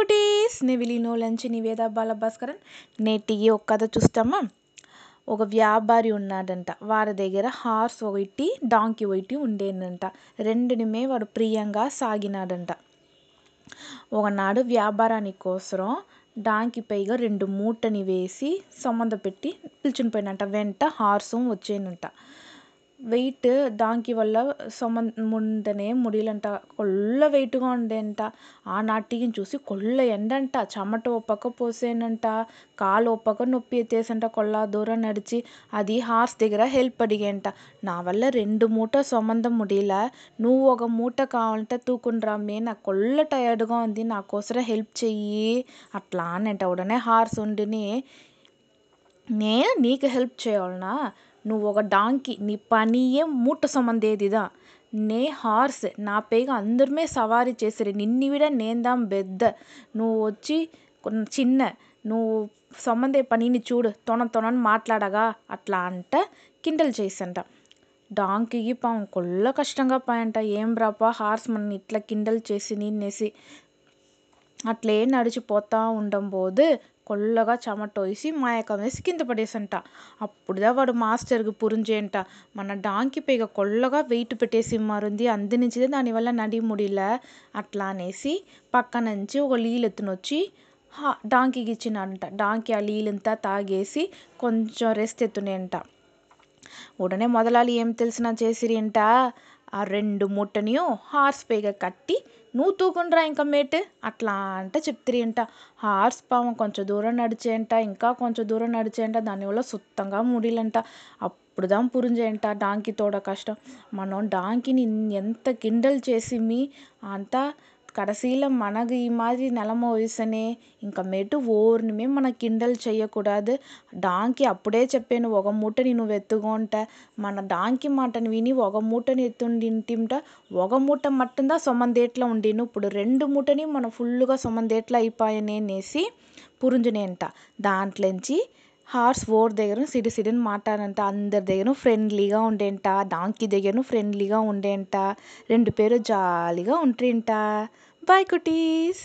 Cuties నెవిలినో లంచి నివేద బాలభాస్కరన్ నేటి ఒక కథ చూస్తామా? ఒక వ్యాపారి ఉన్నాడంట. వారి దగ్గర హార్స్ ఒకటి డాంకీ ఒకటి ఉండేనంట. రెండునిమే వాడు ప్రియంగా సాగినాడంట. ఒకనాడు వ్యాపారానికి కోసరం డాంకీ పైగా రెండు మూటని వేసి సంబంధ పెట్టి పిలిచిన పోయినంట. వెంట హార్సు వచ్చేనంట. వెయిట్ దానికి వల్ల సంబంధం ఉంటేనే ముడిలంట. కొల్ల వెయిట్గా ఉండేంట. ఆ నాటికి చూసి కొల్ల ఎండంట. చెమట ఓ పక్క పోసేనంట కాలు ఓ పక్క నొప్పి ఎత్తేసంట కొల్ల దూరం నడిచి. అది హార్స్ దగ్గర హెల్ప్ అడిగేంట. నా వల్ల రెండు మూట సంబంధం ముడిలా. నువ్వు ఒక మూట కావాలంటే తూకుని రమ్మే. నాకు కొల్ల టయర్డ్గా ఉంది. నాకోసరం హెల్ప్ చెయ్యి. అట్లా అనంట. ఉడనే హార్స్ ఉండిని. నేను నీకు హెల్ప్ చేయాలనా? నువ్వు ఒక డాంకీ నీ పనియే మూట సంబంధేదిదా. నే హార్స్ నా పైగా అందరమే సవారీ చేసిరి నిన్ని విడ నేందాం పెద్ద నువ్వు వచ్చి చిన్న నువ్వు సంబంధే పనిని చూడు తొన తొనని మాట్లాడగా అట్లా అంట కిండల్ చేసంట. డాంకీకి పాపం కొల్ల కష్టంగా పాయంట ఏం రాపా హార్స్ మన ఇట్లా కిండల్ చేసి నిన్నేసి అట్లే నడిచిపోతా ఉండంబోదు. కొల్లగా చెమటోసి మాయకం వేసి కింద పడేసంట. అప్పుడుదా వాడు మాస్టర్కి పురించేయంట మన డాంకి పైగా కొల్లగా వెయిట్ పెట్టేసి మారుంది. అందు నుంచిదే దానివల్ల నడిముడిలా అట్లా అనేసి పక్క నుంచి ఒక నీళ్ళు ఎత్తునొచ్చి డాంకీకి ఇచ్చినంట. డాంకీ ఆ నీళ్ళంతా తాగేసి కొంచెం రెస్ట్ ఎత్తునేంట ఉడనే మొదలాలి. ఏం తెలిసినా చేసిరి ఆ రెండు మూటనియో హార్స్ పైగా కట్టి నువ్వు తూకుండ్రా ఇంకా మేట్. అట్లా అంటే చెప్తిరి అంట హార్స్ పాము కొంచెం దూరం నడిచేయంట ఇంకా కొంచెం దూరం నడిచేయంట దానివల్ల సుత్తంగా ముడిలంట. అప్పుడుదా పురించేయంట డాంకీ తోడ కష్టం. మనం డాంకీని ఎంత కిండల్ చేసి మీ అంతా கடைசியில் మనకు ఈ நிலம నిలమ వయసనే ఇంకా మెటు మన కిండల్ చేయకూడదు డాంకీ అప్పుడే చెప్పాను ఒక మూటని నువ్వు ఎత్తుకుంట మన డాంకీ మాటను విని ఒక మూటని ఎత్తుండింటింట. ఒక మూట మట్టుందా సొమ్మందేట్లా ఉండిను. ఇప్పుడు రెండు మూటని మన ఫుల్గా సొమందేట్లో అయిపోయానే అనేసి దాంట్లోంచి హార్స్ ఓర్ దగ్గర సిడి సిడిని మాట్లాడంట. అందరి దగ్గర ఫ్రెండ్లీగా ఉండేంట. డాంకీ దగ్గర ఫ్రెండ్లీగా ఉండేంట. రెండు పేరు జాలీగా ఉంట్రింట బాయ్ కుటీస్.